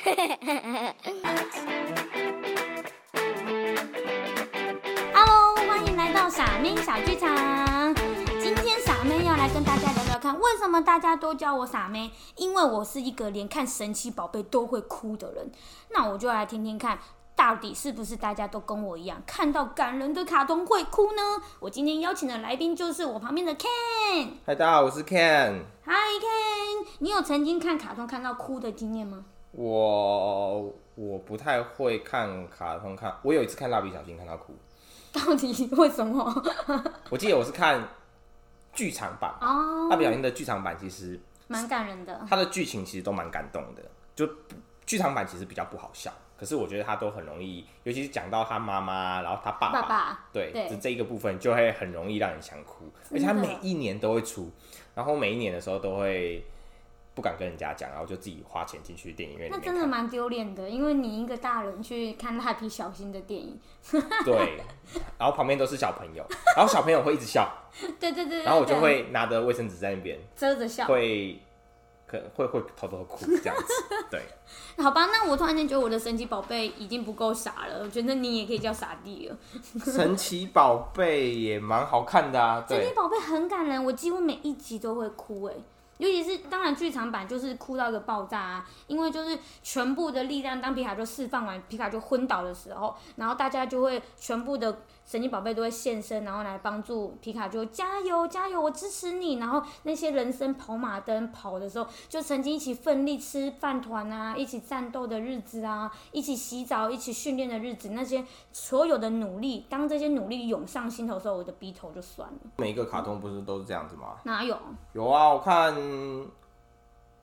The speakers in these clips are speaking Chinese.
Hello，欢迎来到傻妹小剧场。今天傻妹要来跟大家聊聊看，为什么大家都叫我傻妹？因为我是一个连看神奇宝贝都会哭的人。那我就来听听看，到底是不是大家都跟我一样，看到感人的卡通会哭呢？我今天邀请的来宾就是我旁边的 Ken。嗨，大家好，我是 Ken。嗨，Ken，你有曾经看卡通看到哭的经验吗？我我不太会看卡通，看我有一次看蜡笔小新看到哭。到底为什么？我记得我是看剧场版，哦，蜡笔小新的剧场版其实蛮感人的。它的剧情其实都蛮感动的，就剧场版其实比较不好笑，可是我觉得它都很容易，尤其是讲到他妈妈，然后他爸爸爸对，对这这一个部分就会很容易让人想哭，而且它每一年都会出，然后每一年的时候都会不敢跟人家讲，然后就自己花钱进去电影院那。真的蛮丢脸的，因为你一个大人去看蜡笔小新的电影，对，然后旁边都是小朋友，然后小朋友会一直笑，对对对对然后我就对会拿着卫生纸在那边，遮着笑。会可会会偷偷哭这样子。对，好吧，那我突然间觉得我的神奇宝贝已经不够傻了，我觉得你也可以叫傻弟了。神奇宝贝也蛮好看的啊。对，神奇宝贝很感人，我几乎每一集都会哭哎。尤其是当然剧场版就是哭到一个爆炸啊，因为就是全部的力量当皮卡丘释放完，皮卡丘昏倒的时候，然后大家就会全部的神奇宝贝都会现身，然后来帮助皮卡丘加油加油，我支持你。然后那些人生跑马灯跑的时候，就曾经一起奋力吃饭团啊，一起战斗的日子啊，一起洗澡、一起训练的日子，那些所有的努力，当这些努力涌上心头的时候，我的鼻头就酸了。每一个卡通不是都是这样子吗？哪有？有啊，我看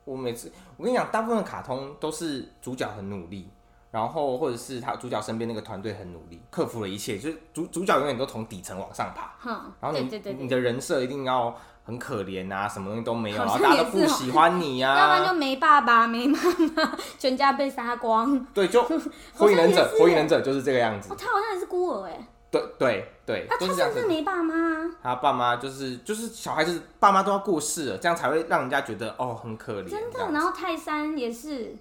我每次我跟你讲，大部分卡通都是主角很努力。然后，或者是他主角身边那个团队很努力，克服了一切，就是主主角永远都从底层往上爬。哼，然后你对对对你的人设一定要很可怜啊，什么东西都没有，然后大家都不喜欢你呀、要不然就没爸爸没妈妈，全家被杀光。对，就 火影忍者火影忍者就是这个样子哦，。他好像也是孤儿哎，对对对啊，，他都是这样子。甚至没爸妈啊，他爸妈就是就是小孩子爸妈都要过世了，这样才会让人家觉得哦很可怜。真的。然后泰山也是，哦，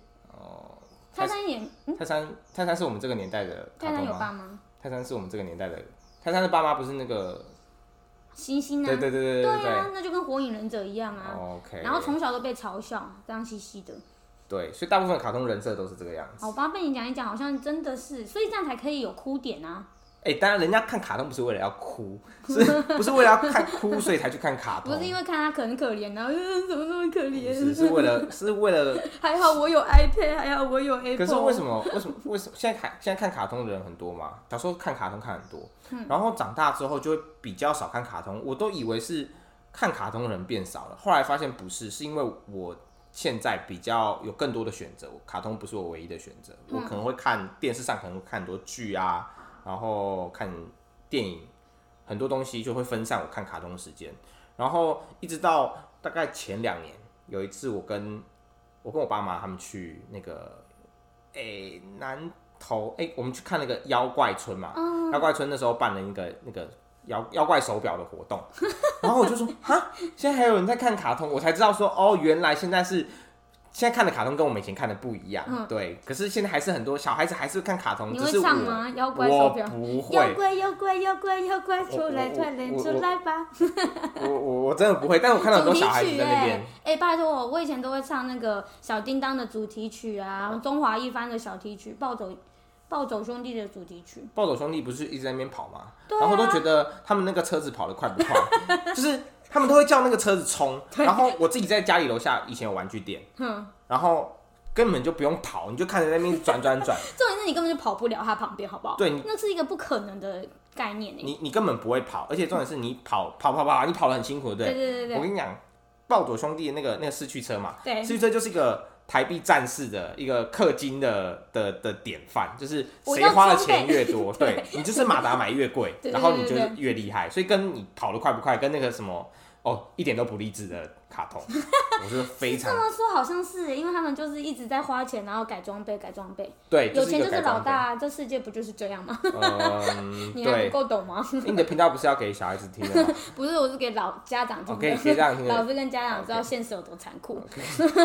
泰山也，嗯，泰山泰山是我们这个年代的卡泰山通吗？有爸妈，泰山是我们这个年代的，泰山的爸妈不是那个？星星啊，对对对对对对啊，那就跟火影忍者一样啊。OK。然后从小都被嘲笑，脏兮兮的。对，所以大部分卡通人设都是这个样子。好吧，被你讲一讲，好像真的是，所以这样才可以有哭点啊。哎、当然人家看卡通不是为了要哭，是不是为了要看哭所以才去看卡通？不是因为看他很可怜，然后嗯怎么那么可怜是怜？是为了 是为了还好我有 iPad，还好我有 Apple。可是为什么？为什么？为什么现在看现在看卡通的人很多嘛？小时候看卡通看很多，嗯然后长大之后就会比较少看卡通。我都以为是看卡通的人变少了，后来发现不是，是因为我现在比较有更多的选择，卡通不是我唯一的选择。我可能会看电视上可能会看很多剧啊，然后看电影，很多东西就会分散我看卡通的时间。然后一直到大概前两年，有一次我跟我跟我爸妈他们去那个诶、南投诶、我们去看那个妖怪村嘛，妖怪村那时候办了一个那个妖妖怪手表的活动，然后我就说哈，现在还有人在看卡通，我才知道说哦，原来现在是。现在看的卡通跟我们以前看的不一样，对。可是现在还是很多小孩子还是会看卡通，你会唱吗？妖我怪手我表。不妖会，怪妖怪妖怪妖怪，出来我快点我出来吧！我我我真的不会，但是我看到很主题多小孩子曲在那边哎，哎，拜托我，我以前都会唱那个小叮当的主题曲啊，中华一番的小提曲，暴走暴走兄弟的主题曲。暴走兄弟不是一直在那边跑吗？对啊然后都觉得他们那个车子跑得快不快，就是他们都会叫那个车子冲。然后我自己在家里楼下以前有玩具店，嗯，然后根本就不用跑，你就看着那边转转转，重点是你根本就跑不了他旁边，好不好？对那是一个不可能的概念欸你你根本不会跑，而且重点是你跑跑跑跑，你跑得很辛苦，对不对对？对对对我跟你讲，暴走兄弟的那个那个四驱车嘛，对四驱车就是一个。台币战士的一个氪金的的的典范，就是谁花的钱越多，对你就是马达买越贵，然后你就越厉害。所以跟你跑得快不快，跟那个什么哦，一点都不励志的卡通，我觉得非常这么说好像是，因为他们就是一直在花钱，然后改装备、改装备，对，有钱就是老大、啊，这世界不就是这样吗？你还不，够懂吗？你的频道不是要给小孩子听的吗？不是，我是给老家长听的。可以这样听。老师跟家长知道现实有多残酷。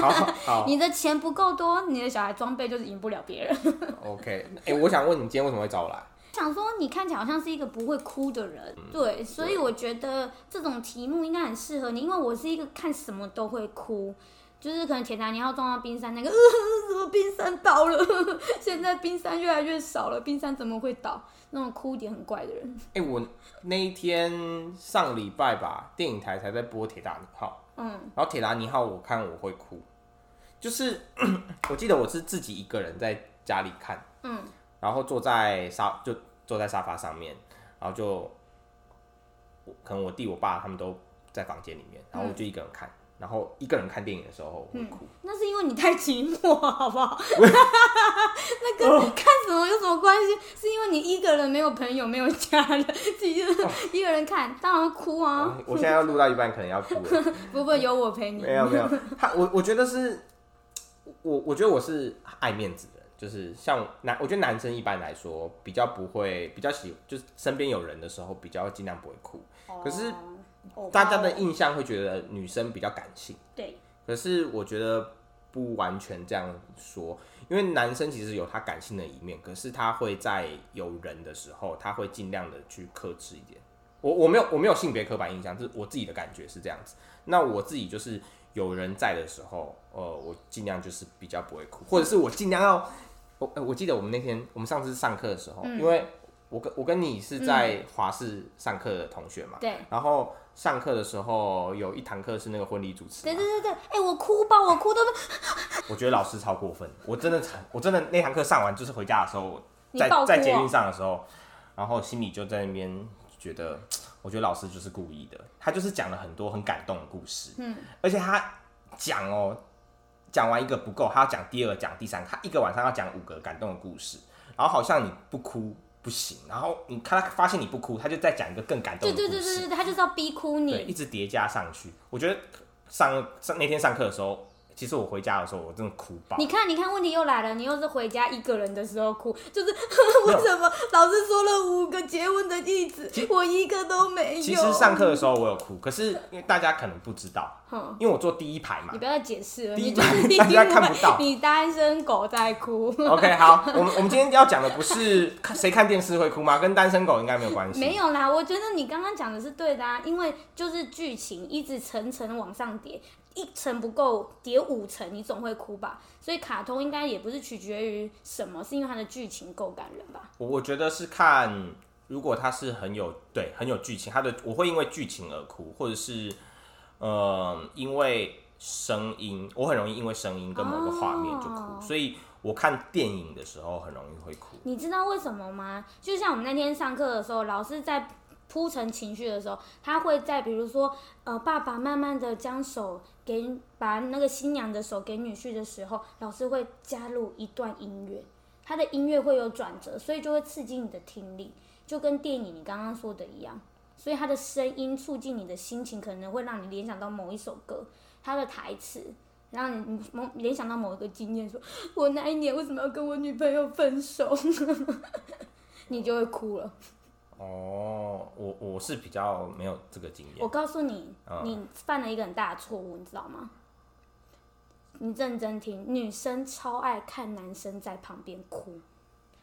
好好你的钱不够多，你的小孩装备就是赢不了别人。，OK。哎，我想问你今天为什么会找我来？想说你看起来好像是一个不会哭的人，嗯对，所以我觉得这种题目应该很适合你，因为我是一个看什么都会哭。就是可能铁达尼号撞到冰山那个，呃，怎么冰山倒了？现在冰山越来越少了，冰山怎么会倒？那种哭点很怪的人，哎、我那一天上礼拜吧，电影台才在播《铁达尼号》，嗯，然后《铁达尼号》我看我会哭，就是 我记得我是自己一个人在家里看，嗯，然后坐在沙就坐在沙发上面，然后就可能我弟我爸他们都在房间里面，然后我就一个人看，然后一个人看电影的时候我会哭，那是因为你太寂寞，好不好？那跟看什么有什么关系？是因为你一个人没有朋友，没有家人，自己就一个人看，当然哭啊。我现在要录到一半可能要哭了。不会有我陪你。没有没有，他我我觉得是，我我觉得我是爱面子的人，就是像男，我觉得男生一般来说比较不会，比较喜，就是身边有人的时候比较尽量不会哭。可是哦大家的印象会觉得女生比较感性，对，可是我觉得不完全这样说，因为男生其实有他感性的一面，可是他会在有人的时候，他会尽量的去克制一点。我我没有我没有性别刻板印象，这是我自己的感觉是这样子。那我自己就是有人在的时候，呃，我尽量就是比较不会哭，或者是我尽量要，我呃我记得我们那天我们上次上课的时候，因为我跟我跟你是在华视上课的同学嘛，对，然后上课的时候有一堂课是那个婚礼主持嘛，对对对对，哎、我哭吧，我哭都 我觉得老师超过分，我真的我真的那堂课上完，就是回家的时候，在你爆哭在捷运哦上的时候，然后心里就在那边觉得，我觉得老师就是故意的，他就是讲了很多很感动的故事，嗯，而且他讲哦，讲完一个不够，他要讲第二个，讲第三个，他一个晚上要讲五个感动的故事，然后好像你不哭不行，然后你看他发现你不哭，他就再讲一个更感动的故事，对对对对对，他就是要逼哭对，你。一直叠加上去。我觉得上上那天上课的时候，其实我回家的时候，我真的哭爆。你看，你看，问题又来了，你又是回家一个人的时候哭，就是 为什么老师说了五个结婚的例子，我一个都没有。其实上课的时候我有哭，可是因为大家可能不知道，哼，因为我坐第一排嘛你。不要再解释了，第一你就是第大家一看不到你单身狗在哭。OK，好，我们我们今天要讲的不是看谁看电视会哭吗？跟单身狗应该没有关系。没有啦，我觉得你刚刚讲的是对的啊，因为就是剧情一直层层往上叠，一层不够叠五层，你总会哭吧？所以卡通应该也不是取决于什么，是因为它的剧情够感人吧？我我觉得是看，如果它是很有对很有剧情，它的我会因为剧情而哭，或者是呃因为声音，我很容易因为声音跟某个画面就哭，哦所以我看电影的时候很容易会哭。你知道为什么吗？就像我们那天上课的时候，老师在铺陈情绪的时候，他会在比如说，呃，爸爸慢慢的将手给把那个新娘的手给女婿的时候，老师会加入一段音乐，他的音乐会有转折，所以就会刺激你的听力，就跟电影你刚刚说的一样。所以他的声音促进你的心情，可能会让你联想到某一首歌，他的台词。让你联想到某一个经验，说我那一年为什么要跟我女朋友分手，你就会哭了。哦，我我是比较没有这个经验我。告诉你，嗯你犯了一个很大的错误，你知道吗？你认真听，女生超爱看男生在旁边哭，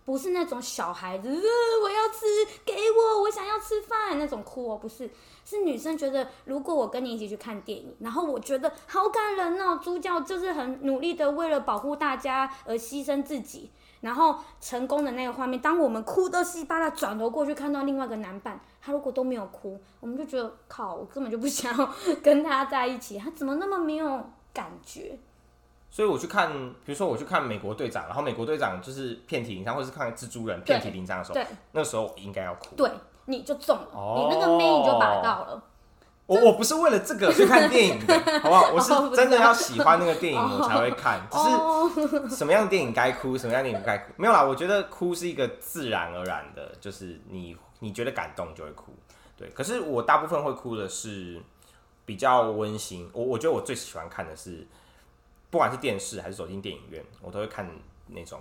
不是那种小孩子，呃、我要吃，给我，我想要吃饭那种哭哦，不是，是女生觉得，如果我跟你一起去看电影，然后我觉得好感人哦，主角就是很努力的为了保护大家而牺牲自己，然后成功的那个画面，当我们哭得稀巴烂，转头过去看到另外一个男伴，他如果都没有哭，我们就觉得靠，我根本就不想要跟他在一起，他怎么那么没有感觉？所以我去看，比如说我去看美国队长，然后美国队长就是遍体鳞伤，或者是看蜘蛛人遍体鳞伤的时候，对那时候我应该要哭。对，你就中了，哦你那个妹你就把到了。我我不是为了这个去看电影的，好不好？我哦是真的要喜欢那个电影我才会看，只哦，是什么样的电影该哭，什么样的电影不该哭，没有啦。我觉得哭是一个自然而然的，就是你你觉得感动就会哭，对。可是我大部分会哭的是比较温馨。我我觉得我最喜欢看的是，不管是电视还是走进电影院，我都会看那种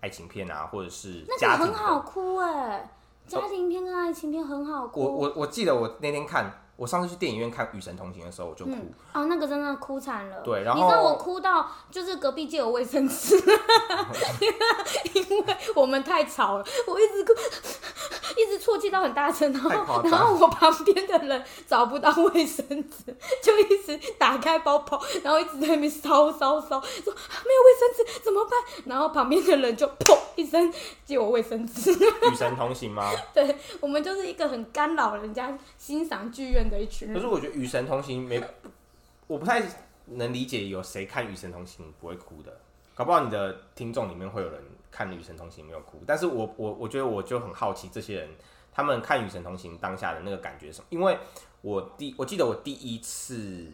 爱情片啊，或者是那家庭很好哭哎，家庭片跟爱情片很好哭。我我我记得我那天看，我上次去电影院看《与神同行》的时候，我就哭。嗯哦，那个真的哭惨了。对然后你知道我哭到就是隔壁借我卫生纸，因为我们太吵了，我一直哭，一直啜泣到很大声，然后然后我旁边的人找不到卫生纸，就一直打开包包，然后一直在那边烧烧烧，说啊没有卫生纸怎么办？然后旁边的人就砰一声借我卫生纸。与神同行吗？对我们就是一个很干扰人家欣赏剧院的一群人。可是我觉得《与神同行》没，我不太能理解有谁看《与神同行》不会哭的。搞不好你的听众里面会有人看《与神同行》没有哭，但是我我我觉得我就很好奇这些人他们看《与神同行》当下的那个感觉是什么？因为我第我记得我第一次，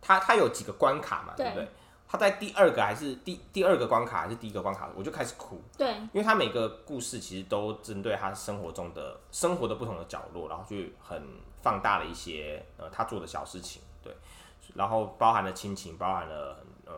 他他有几个关卡嘛，对不对？他在第二个还是第第二个关卡还是第一个关卡，我就开始哭，对，因为他每个故事其实都针对他生活中的生活的不同的角落，然后去很放大了一些呃他做的小事情，对，然后包含了亲情，包含了呃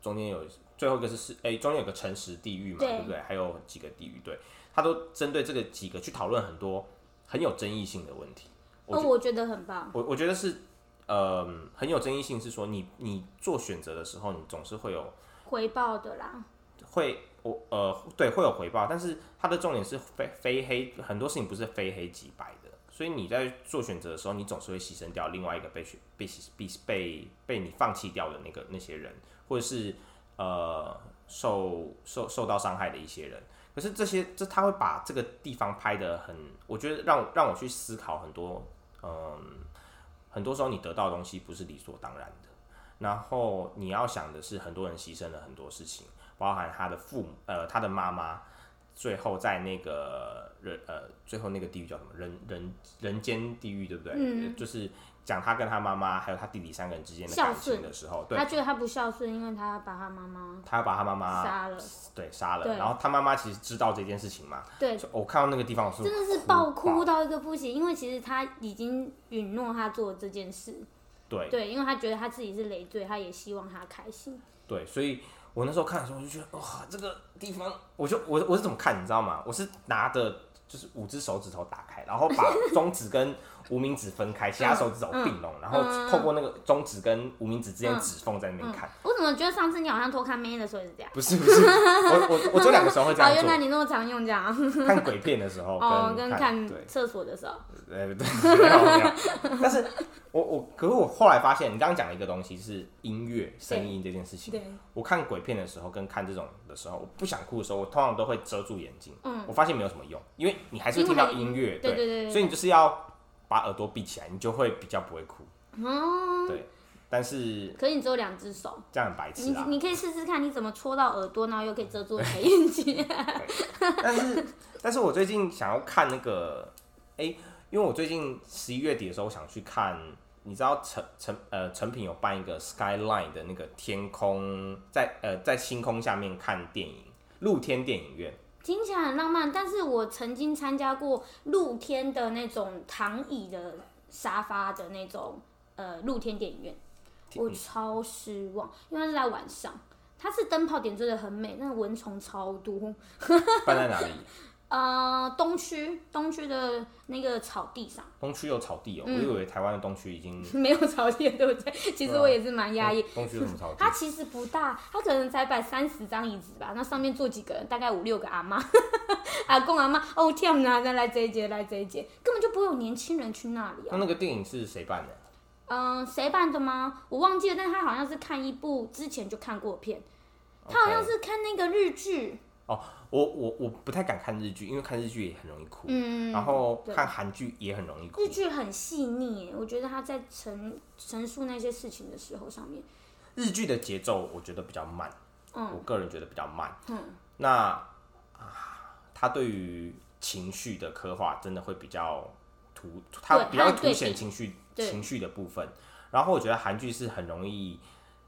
中间有最后一个是是哎、中间有个诚实地狱嘛，对对不对？还有几个地狱，对，他都针对这个几个去讨论很多很有争议性的问题。我哦，我觉得很棒。我我觉得是呃很有争议性，是说你你做选择的时候，你总是会有回报的啦，会我呃对会有回报，但是它的重点是非非黑，很多事情不是非黑即白的，所以你在做选择的时候，你总是会牺牲掉另外一个被选被被被被你放弃掉的那个那些人，或者是呃受受受到伤害的一些人。可是这些这他会把这个地方拍的很，我觉得让让我去思考很多，嗯，很多时候你得到的东西不是理所当然的，然后你要想的是很多人牺牲了很多事情。包含他的父母，呃，他的妈妈，最后在那个人，呃，最后那个地狱叫什么？人人人间地狱，对不对？嗯就是讲他跟他妈妈还有他弟弟三个人之间的感孝顺情的时候，对他，觉得他不孝顺，因为他把他妈妈他要把他妈妈杀了。对杀了，然后他妈妈其实知道这件事情嘛，对，所以我看到那个地方我是真的是爆哭到一个不行，因为其实他已经允诺他做这件事，对对，因为他觉得他自己是累赘，他也希望他开心。对，所以我那时候看的时候，我就觉得哇，这个地方，我就我我是怎么看，你知道吗？我是拿的就是五只手指头打开，然后把中指跟无名指分开，其他手指头并拢，然后透过那个中指跟无名指之间指缝在那边看。我怎么觉得上次你好像偷看妹的时候也是这样？不是不是，我我我只有两个时候会这哦，样原来，你那么常用这样。看鬼片的时候哦，跟跟看厕所的时候，对对，没有没有。但是我我可是我后来发现，你刚刚讲了一个东西是音乐声音这件事情。对，我看鬼片的时候跟看这种的时候，我不想哭的时候，我通常都会遮住眼睛。嗯我发现没有什么用，因为你还是会听到音乐，对对对对所以你就是要把耳朵闭起来，你就会比较不会哭。哦，对，但是可是你只有两只手，这样很白痴啊。你你可以试试看，你怎么戳到耳朵，然后又可以遮住你的 眼睛。但是，但是我最近想要看那个，哎、因为我最近十一月底的时候我想去看，你知道成成呃成品有办一个 Skyline 的那个天空，在呃在星空下面看电影，露天电影院。听起来很浪漫，但是我曾经参加过露天的那种躺椅的沙发的那种呃露天电影院，我超失望，因为它是在晚上，它是灯泡点缀的很美，但是蚊虫超多。办在哪里？呃，东区东区的那个草地上东区有草地哦、嗯我以为台湾的东区已经。没有草地，对不对？其实我也是蛮压抑。东区有什么草地？它其实不大，它可能才摆三十张椅子吧，那上面坐几个人，大概五六个阿妈、阿公阿妈，哦天哪，再来这一节，来这一节，根本就不会有年轻人去那里啊。那那个电影是谁办的？嗯、谁办的吗？我忘记了，但是他好像是看一部之前就看过的片，他好像 OK 是看那个日剧，哦，我我我不太敢看日剧，因为看日剧也很容易哭。嗯，然后看韩剧也很容易哭日。剧很细腻，我觉得他在陈陈述那些事情的时候上面，日剧的节奏我觉得比较慢，我嗯个人觉得比较慢。嗯，那啊，他对于情绪的刻画真的会比较突，他比较凸显情绪情绪的部分。然后我觉得韩剧是很容易，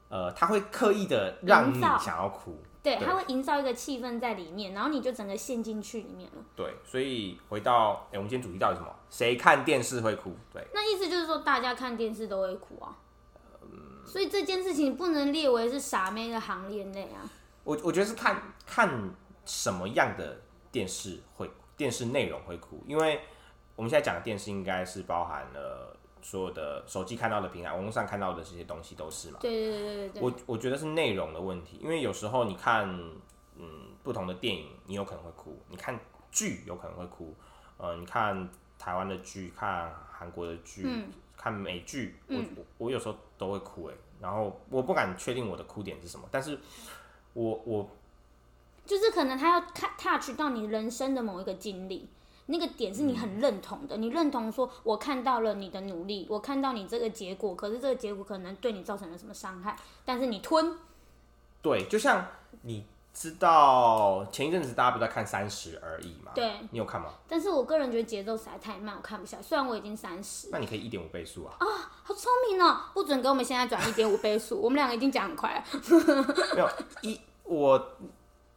呃，他会刻意的让你想要哭，对，它会营造一个气氛在里面，然后你就整个陷进去里面了。对，所以回到哎、我们今天主题到底什么？谁看电视会哭？对，那意思就是说，大家看电视都会哭啊。嗯所以这件事情不能列为是傻妹的行列内啊。我我觉得是看看什么样的电视会电视内容会哭，因为我们现在讲的电视应该是包含了所有的手机看到的平台、网络上看到的这些东西都是嘛。对对对对对对。我我觉得是内容的问题，因为有时候你看嗯不同的电影，你有可能会哭；你看剧有可能会哭。呃，你看台湾的剧，看韩国的剧，嗯看美剧，我我我有时候都会哭诶。然后我不敢确定我的哭点是什么，但是我我就是可能他要看 touch 到你人生的某一个经历，那个点是你很认同的，你认同说我看到了你的努力，我看到你这个结果，可是这个结果可能对你造成了什么伤害，但是你吞，对，就像你知道前一阵子大家不在看《三十而已》嘛？对，你有看吗？但是我个人觉得节奏实在太慢，我看不下来。虽然我已经三十，那你可以一点五倍速啊。好聪明哦，不准给我们现在转一点五倍速，我们两个已经讲很快了。没有一我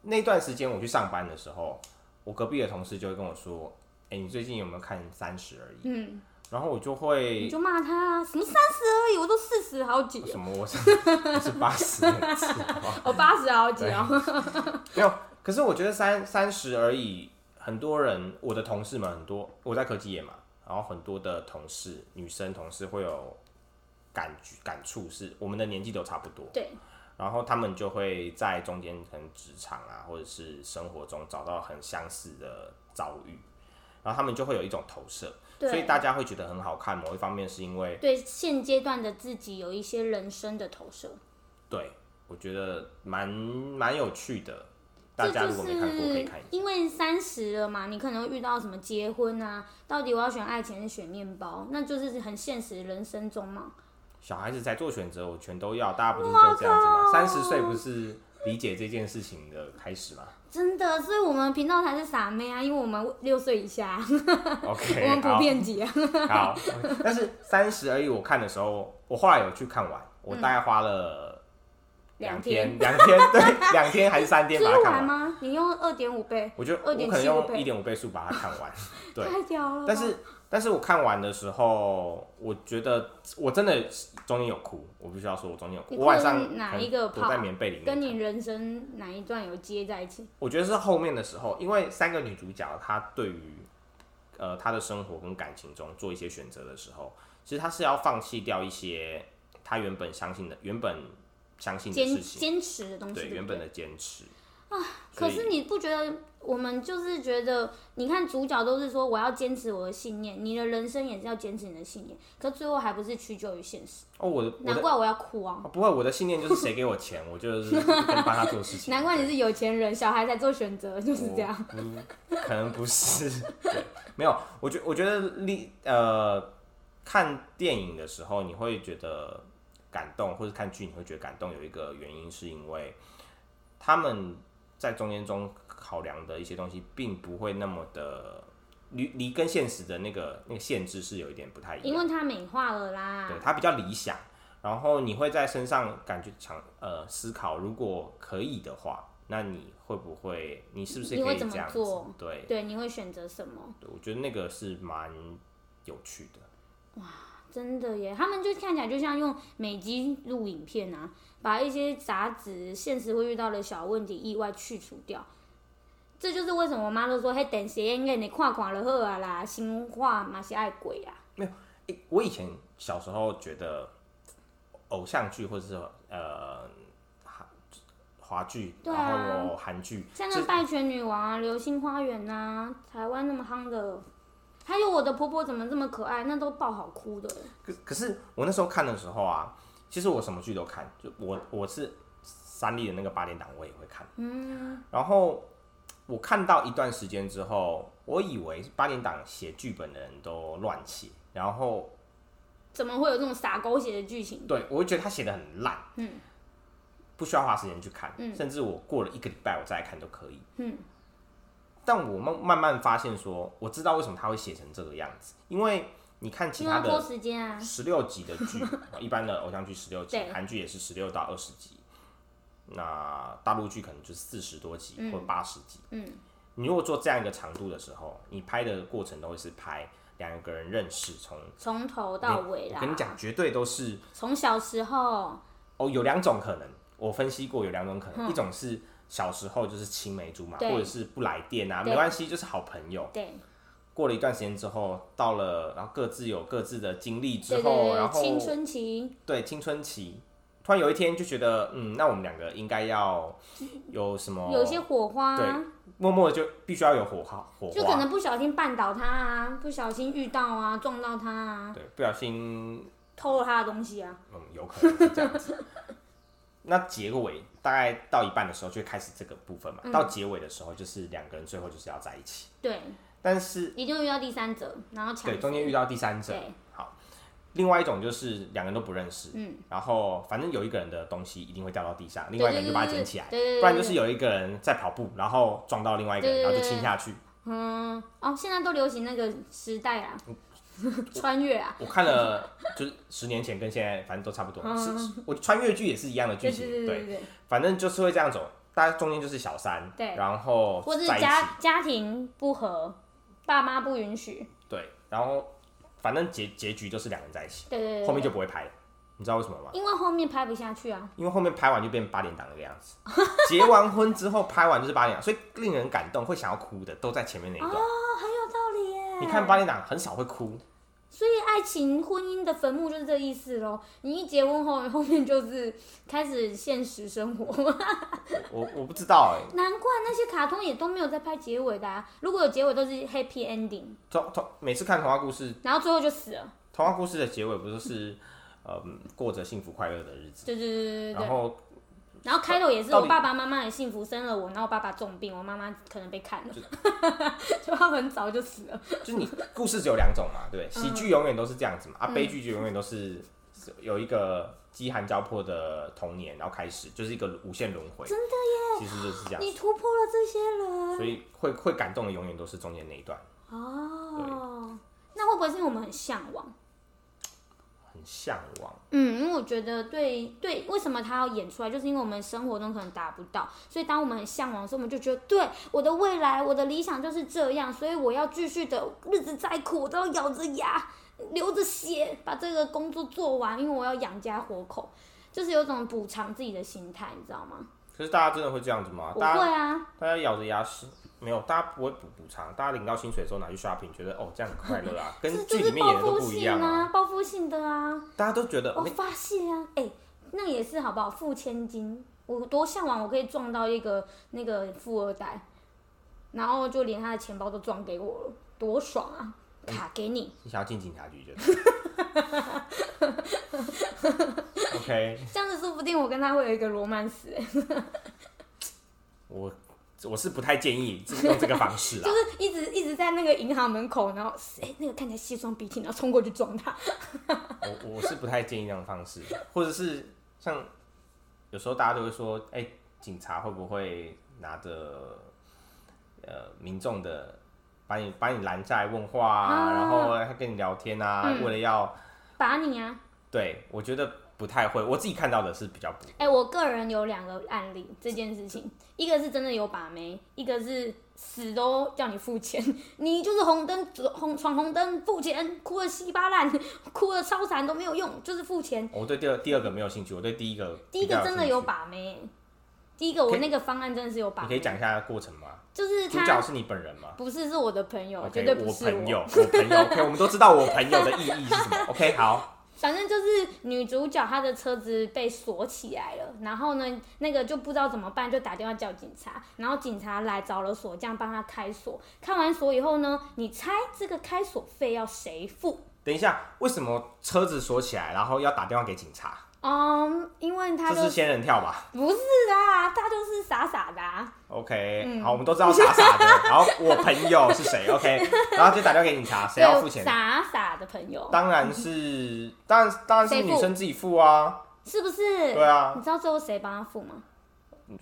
那段时间我去上班的时候，我隔壁的同事就会跟我说：“哎、你最近有没有看《三十而已》？”嗯，然后我就你会就骂他啊，什么三十而已，我都四十好几了，什么我是我是八十，我 八十好几哦。没有。可是我觉得三三十而已，很多人我的同事们很多，我在科技业嘛，然后很多的同事女生同事会有感觉感触，是我们的年纪都差不多。对，然后他们就会在中间可能职场啊，或者是生活中找到很相似的遭遇，然后他们就会有一种投射，所以，大家会觉得很好看。某一方面是因为对现阶段的自己有一些人生的投射。对我觉得蛮蛮有趣的，大家如果没看过可以看一下。因为三十了嘛，你可能会遇到什么结婚啊，到底我要选爱情还是选面包，那就是很现实的人生中嘛。小孩子在做选择，我全都要，大家不是都这样子吗？三十岁不是理解这件事情的开始嘛真的，所以我们频道才是傻妹啊，因为我们六岁以下，？OK，我们不好骗级啊。好，但是三十而已，我看的时候，我后来有去看完，我大概花了两天，两天，对，两天还是三天 把它看完。吗？你用二点五倍，我就我2.75可能用倍一点五倍速把它看完，对。太屌了。但是，但是我看完的时候，我觉得我真的中间有哭，我必须要说，我中间有哭。你我晚上哪一个躲在棉被里面跟。你人生哪一段有接在一起？我觉得是后面的时候，因为三个女主角她对于呃她的生活跟感情中做一些选择的时候，其实她是要放弃掉一些她原本相信的、原本相信的坚事情，坚持的东西，对原本的坚持。可是你不觉得我们就是觉得，你看主角都是说我要坚持我的信念，你的人生也是要坚持你的信念，可最后还不是屈就于现实？哦，我难怪我要哭啊！哦不会，我的信念就是谁给我钱，我就是帮他做事情。难怪你是有钱人，小孩才做选择，就是这样。不，可能不是，对，没有。我觉我觉得你呃看电影的时候，你会觉得感动，或者看剧你会觉得感动，有一个原因是因为他们在中间中考量的一些东西，并不会那么的离离跟现实的那个那个限制是有一点不太一样。因为它美化了啦对，，它比较理想，然后你会在身上感觉想呃思考，如果可以的话，那你会不会，你是不是你会怎么可以这样子做？对，对，你会选择什么？对我觉得那个是蛮有趣的。真的耶，他们就看起来就像用美肌录影片啊，把一些杂质、现实会遇到的小问题、意外去除掉。这就是为什么我妈都说，嘿，电视演演你看看就好啊啦，新话嘛是爱鬼啊。诶我以前小时候觉得偶像剧或者是呃韩华剧，对啊然后韩剧，像那《拜权女王》啊，《流星花园》啊，台湾那么夯的，还有我的婆婆怎么这么可爱，那都爆好哭的。可可是我那时候看的时候啊，其实我什么剧都看，就我我是三立的那个八点档我也会看，嗯，然后我看到一段时间之后，我以为八点档写剧本的人都乱写，然后怎么会有这种傻狗血的剧情？对我就觉得他写的很烂，嗯，不需要花时间去看，嗯。甚至我过了一个礼拜我再来看都可以，嗯，但我慢慢慢发现说，我知道为什么他会写成这个样子，因为你看其他的。十六集的剧，一般的偶像剧十六集，韩剧也是十六到二十集。那大陆剧可能就是四十多集或八十集。嗯，你如果做这样一个长度的时候，你拍的过程都会是拍两个人认识，从从头到尾啦。我跟你讲，绝对都是从小时候，哦，有两种可能，我分析过有两种可能，一种是小时候就是青梅竹马，或者是不来电啊，对没关系，就是好朋友。对过了一段时间之后，到了然后各自有各自的经历之对后，然后青春期，对青春期，突然有一天就觉得，嗯，那我们两个应该要有什么？有一些火花，对默默的就必须要有火花，火花。就可能不小心绊倒他啊，不小心遇到啊，撞到他啊，对，不小心，偷了他的东西啊。嗯，有可能是这样子。那结尾大概到一半的时候就会开始这个部分嘛，嗯。到结尾的时候就是两个人最后就是要在一起，对，但是一定会遇到第三者，然后抢对中间遇到第三者，对，另外一种就是两个人都不认识，嗯，然后反正有一个人的东西一定会掉到地上，另外一个人就把它捡起来，对对对对不然就是有一个人在跑步，然后撞到另外一个人，对对对。然后就亲下去。嗯，哦，现在都流行那个时代啊，穿越啊，我看了，就是十年前跟现在反正都差不多，是是我穿越剧也是一样的剧情，对对对对，反正就是会这样走，大家中间就是小三，对然后或者家家庭不和，爸妈不允许，对，然后反正结结局就是两人在一起，对对对，后面就不会拍了，你知道为什么吗？因为后面拍不下去啊，因为后面拍完就变八点档那个样子，结完婚之后拍完就是八点档，所以令人感动会想要哭的都在前面那一段。你看巴厘岛很少会哭，所以爱情婚姻的坟墓就是这意思喽。你一结婚后，后面就是开始现实生活。我我不知道哎、难怪那些卡通也都没有在拍结尾的啊，如果有结尾都是 happy ending，童童每次看童话故事，然后最后就死了。童话故事的结尾不都是嗯过着幸福快乐的日子，对对对对对对。然后然后开头也是我爸爸妈妈很幸福，生了我，然后我爸爸重病，我妈妈可能被砍了，就他很早就死了。就是你故事只有两种嘛，对不对？嗯喜剧永远都是这样子嘛，啊，悲剧就永远都是有一个饥寒交迫的童年，然后开始就是一个无限轮回。真的耶，其实就是这样，你突破了这些人所以会会感动的永远都是中间那一段，哦，那会不会是因为我们很向往？很向往。嗯，因为我觉得对对，为什么他要演出来，就是因为我们生活中可能达不到，所以当我们很向往的时候，我们就觉得，对我的未来，我的理想就是这样，所以我要继续的，日子再苦，我都要咬着牙，流着血把这个工作做完，因为我要养家活口，就是有种补偿自己的心态，你知道吗？可是大家真的会这样子吗？我会啊，大家咬着牙是没有，大家不会补补偿，大家领到薪水的时候拿去 shopping，觉得哦这样很快乐啊，跟这剧里面演的都不一样啊。报复性的啊。大家都觉得我没发泄啊，哎、那也是好不好？付千金，我多向往我可以撞到一个那个富二代，然后就连他的钱包都撞给我了，多爽啊！卡给你，你想要进警察局就 OK，这样子说不定我跟他会有一个罗曼史、哎 我我是不太建议用这个方式啦 就。是一直一直在那个银行门口，然后谁、那个看起来西装笔挺，然后冲过去撞他，我我是不太建议那种方式，或者是像有时候大家都会说，哎、警察会不会拿着呃民众的把你把你拦下来问话啊，啊然后还跟你聊天啊，嗯为了要把你啊！对我觉得不太会，我自己看到的是比较不哎、我个人有两个案例，这件事情，一个是真的有把妹，一个是死都叫你付钱，你就是红灯红闯红灯付钱，哭的稀巴烂，哭的超惨都没有用，就是付钱。我对第二第二个没有兴趣，我对第一个第一个真的有把妹，第一个我那个方案真的是有把妹，你可以讲一下过程吗？就是主角他是你本人吗？不是是我的朋友，绝对不是我朋友，我朋友，OK，我们都知道我朋友的意义是什么。OK，好，反正就是女主角她的车子被锁起来了，然后呢，那个就不知道怎么办，就打电话叫警察，然后警察来找了锁匠帮他开锁，开完锁以后呢，你猜这个开锁费要谁付？等一下，为什么车子锁起来，然后要打电话给警察？嗯，因为他就是这仙人跳吧不是啊，他就是傻傻的、啊，？OK，、嗯好，我们都知道傻傻的。然后我朋友是谁？OK，然后就打电话给警察，谁要付，钱？傻傻的朋友，当然是，当然当然是谁付女生自己付啊。是不是？对啊你知道最后谁帮他付吗？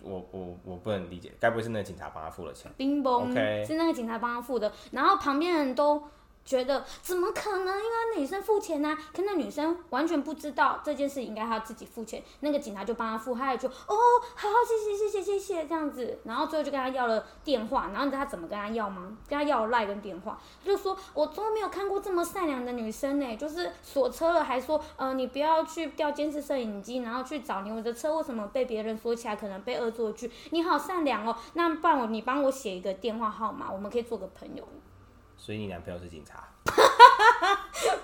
我我我不能理解，该不会是那个警察帮他付了钱？冰崩 OK 是那个警察帮他付的，然后旁边人都觉得怎么可能？应该女生付钱呐、可那女生完全不知道这件事应该她自己付钱，那个警察就帮她付，她也就哦，好，谢谢谢谢谢谢这样子，然后最后就跟他要了电话，然后你知道他怎么跟他要吗？跟他要赖跟电话，他就说我从来没有看过这么善良的女生呢，就是锁车了还说呃你不要去调监视摄影机，然后去找你我的车为什么被别人锁起来，可能被恶作剧，你好善良哦，那不然我你帮我写一个电话号码，我们可以做个朋友。所以你男朋友是警察？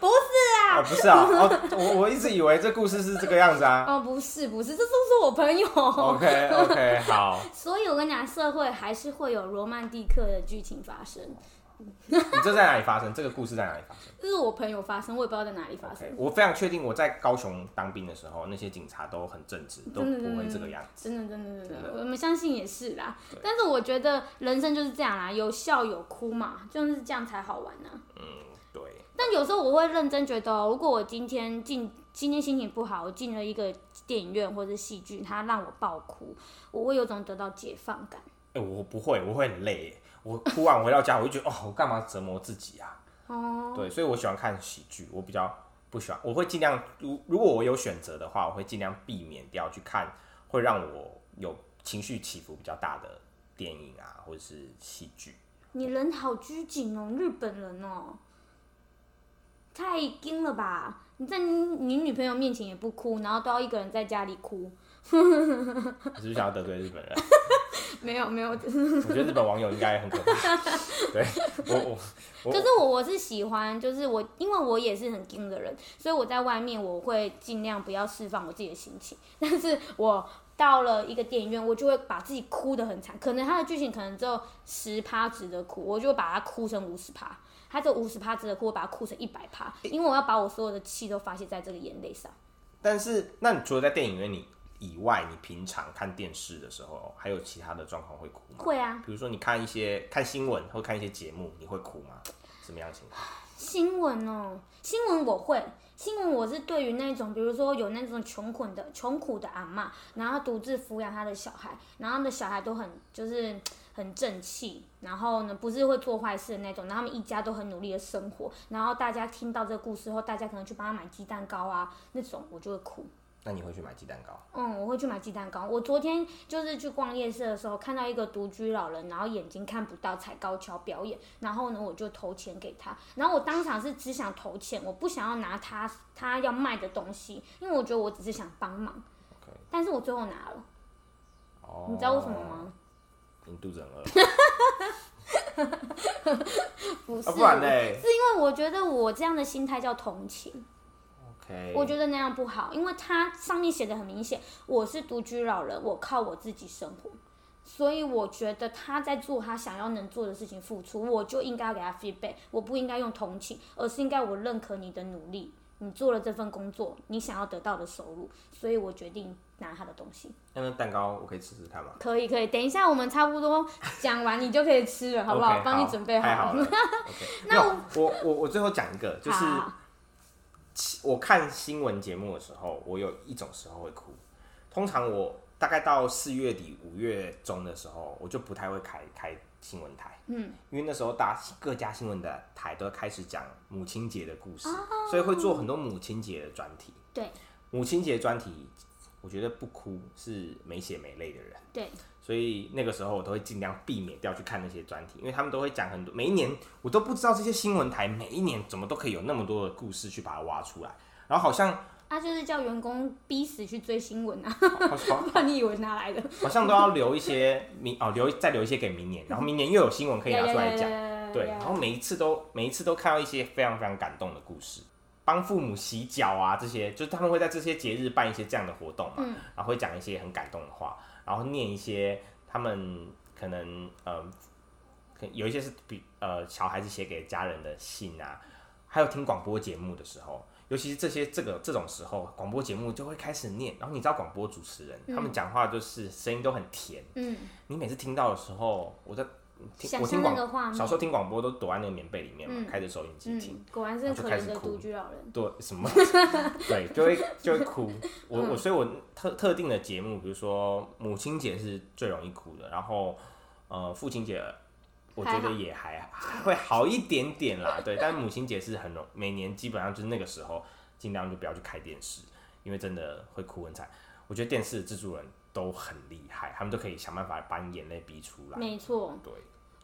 不是啊，哦，不是啊，哦，我我一直以为这故事是这个样子啊。哦，不是不是，这都是我朋友。OK OK，好，所以我跟你讲，社会还是会有罗曼蒂克的剧情发生。你这在哪里发生？这个故事在哪里发生这是我朋友发生，我也不知道在哪里发生。我非常确定我在高雄当兵的时候，那些警察都很正直，都不会这个样子。真的，真的，真真的的，我们相信也是啦。但是我觉得人生就是这样啦，有笑有哭嘛，就是这样才好玩呢、嗯对，但有时候我会认真觉得哦、如果我今天进今天心情不好，我进了一个电影院或者戏剧，它让我爆哭，我会有种得到解放感。哎、我不会，我会很累。我哭完回到家，我就觉得哦，我干嘛折磨自己啊？哦，对，所以我喜欢看喜剧，我比较不喜欢，我会尽量，如如果我有选择的话，我会尽量避免掉去看会让我有情绪起伏比较大的电影啊，或者是戏剧。你人好拘谨哦，日本人哦，太硬了吧？你在你你女朋友面前也不哭，然后都要一个人在家里哭。你是不是想要得罪日本人？没 有没有，我觉得日本网友应该很可怕。对我我我可是我我是喜欢，就是我因为我也是很硬的人，所以我在外面我会尽量不要释放我自己的心情，但是我到了一个电影院，我就会把自己哭得很惨，可能他的剧情可能只有十趴值得哭，我就会把它哭成五十趴，他这五十趴值得哭，我把它哭成一百趴，因为我要把我所有的气都发泄在这个眼泪上。但是，那你除了在电影院里以外，你平常看电视的时候，还有其他的状况会哭吗？会啊，比如说你看一些看新闻或看一些节目，你会哭吗？什么样的情况？新闻哦，新闻我会。新闻我是对于那种，比如说有那种穷困的穷苦的阿妈，然后独自抚养他的小孩，然后他的小孩都很就是很正气，然后呢不是会做坏事的那种，然后他们一家都很努力的生活，然后大家听到这个故事后，大家可能去帮他买鸡蛋糕啊，那种我就会哭。那你会去买鸡蛋糕？嗯，我会去买鸡蛋糕。我昨天就是去逛夜市的时候，看到一个独居老人，然后眼睛看不到，踩高跷表演。然后呢，我就投钱给他。然后我当场是只想投钱，我不想要拿他他要卖的东西，因为我觉得我只是想帮忙。但是我最后拿了，哦，你知道为什么？吗？你肚子很饿 不是，啊，不然嘞是因为我觉得我这样的心态叫同情。？OK，我觉得那样不好，因为它上面写的很明显，我是独居老人，我靠我自己生活，所以我觉得他在做他想要能做的事情付出，我就应该要给他 feedback，我不应该用同情，而是应该我认可你的努力，你做了这份工作，你想要得到的收入，所以我决定拿他的东西。那那蛋糕我可以吃吃看吗？可以可以，等一下我们差不多讲完你就可以吃了，好不好帮你准备好 那我我我最后讲一个，就是好我看新闻节目的时候，我有一种时候会哭。通常我大概到四月底五月中的时候，我就不太会开开新闻台，嗯，因为那时候大家各家新闻的台都开始讲母亲节的故事，哦所以会做很多母亲节的专题。对母亲节专题，我觉得不哭是没血没泪的人。对，所以那个时候我都会尽量避免掉去看那些专题，因为他们都会讲很多。每一年我都不知道这些新闻台每一年怎么都可以有那么多的故事去把它挖出来，然后好像他就是叫员工逼死去追新闻啊，好好不然你以为哪来的？好像都要留一些明哦留再留一些给明年，然后明年又有新闻可以拿出来讲。讲对，然后每一次都每一次都看到一些非常非常感动的故事，帮父母洗脚啊这些，就是他们会在这些节日办一些这样的活动嘛，嗯然后会讲一些很感动的话，然后念一些他们可能呃，可有一些是比呃小孩子写给家人的信啊，还有听广播节目的时候。尤其是这些这个这种时候，广播节目就会开始念，然后你知道广播主持人、他们讲话就是声音都很甜，嗯，你每次听到的时候，我在听我听广小时候听广播都躲在那个棉被里面嘛，嗯开着收音机听。嗯，果然是就可怜的开始哭独居老人。对什么？对，就会就会哭。我嗯我所以，我特特定的节目，比如说母亲节是最容易哭的，然后呃父亲节我觉得也还还会好一点点啦。对，但母亲节是很容，每年基本上就是那个时候，尽量就不要去开电视，因为真的会哭很惨。我觉得电视的制作人都很厉害，他们都可以想办法把你眼泪逼出来。没错，对，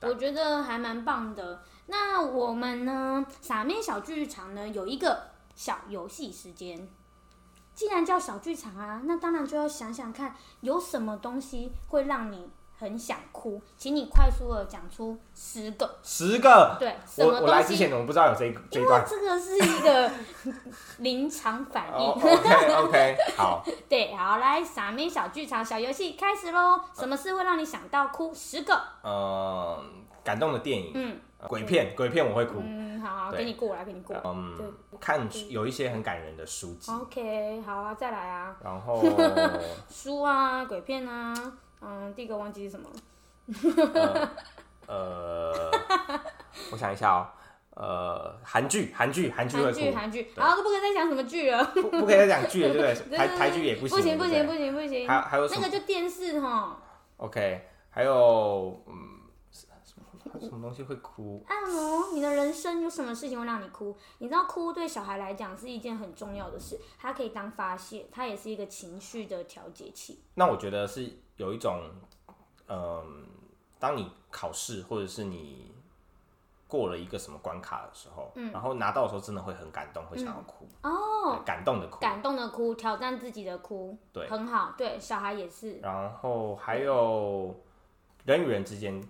我觉得还蛮棒的。那我们呢，傻妹小剧场呢有一个小游戏时间。既然叫小剧场啊，那当然就要想想看有什么东西会让你很想哭，请你快速的讲出十个。十个？对，什么我我来之前我不知道有这一这一段，这个是一个临场反应。OK OK，好。对，好，来傻妹小剧场小游戏开始喽。什么事会让你想到哭？十个。嗯，感动的电影。嗯。鬼片，鬼片我会哭。嗯，好，给你过来，给你过。嗯，看有一些很感人的书籍。OK，好啊，再来啊。然后 书啊，鬼片啊，嗯，第一个忘记是什么？呃，我想一下哦，呃，韩剧，韩剧，韩剧韩剧。韩剧，好，都不可以再讲什么剧了。不，不可以再讲剧了，对不对？台台剧也不行。不行，不行，不行，不行。还还有那个就电视哈。OK，还有嗯。什么东西会哭？按摩，你的人生有什么事情会让你哭？你知道哭对小孩来讲是一件很重要的事，它可以当发泄，它也是一个情绪的调节器。那我觉得是有一种，嗯，当你考试或者是你过了一个什么关卡的时候，嗯，然后拿到的时候真的会很感动，会想要哭哦，感动的哭，感动的哭，挑战自己的哭，对，很好，对，小孩也是。然后还有人与人之间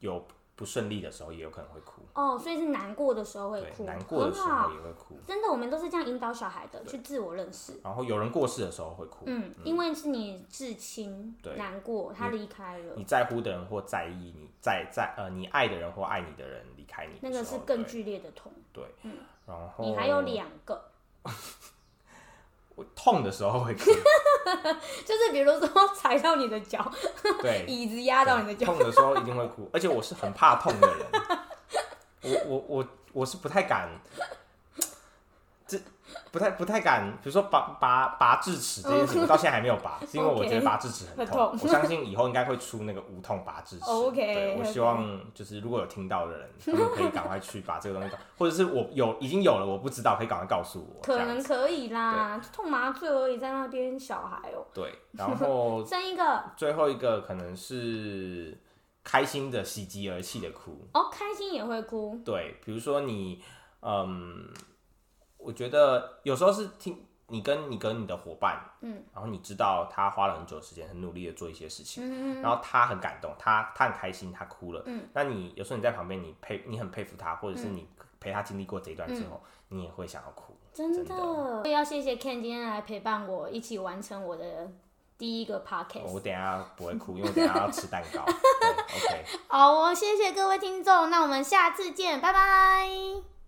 有。不顺利的时候也有可能会哭哦，所以是难过的时候会哭，难过的时候也会哭。真的，我们都是这样引导小孩的，去自我认识。然后有人过世的时候会哭，嗯，因为是你至亲，难过，他离开了。你在乎的人或在意你在在呃你爱的人或爱你的人离开你，那个是更剧烈的痛。对，嗯，然后你还有两个。痛的时候会哭，就是比如说踩到你的脚，对，椅子压到你的脚，痛的时候一定会哭，而且我是很怕痛的人，我我我我是不太敢。这不太不太敢，比如说拔拔拔智齿这件事，我到现在还没有拔，是因为我觉得拔智齿很痛。我相信以后应该会出那个无痛拔智齿。OK，我希望就是如果有听到的人，他们可以赶快去把这个东西搞，或者是我有已经有了，我不知道，可以赶快告诉我。可能可以啦，痛麻醉而已，在那边小孩哦。对，然后剩一个，最后一个可能是开心的喜极而泣的哭。哦，开心也会哭。对，比如说你，嗯。我觉得有时候是听你跟你跟你的伙伴，嗯，然后你知道他花了很久时间，很努力的做一些事情，嗯然后他很感动，他他很开心，他哭了，嗯，那你有时候你在旁边，你佩你很佩服他，或者是你陪他经历过这一段之后，你也会想要哭，真的。要谢谢 Ken 今天来陪伴我一起完成我的第一个 podcast。我等下不会哭，因为等下要吃蛋糕。OK。好，我谢谢各位听众，那我们下次见，拜拜。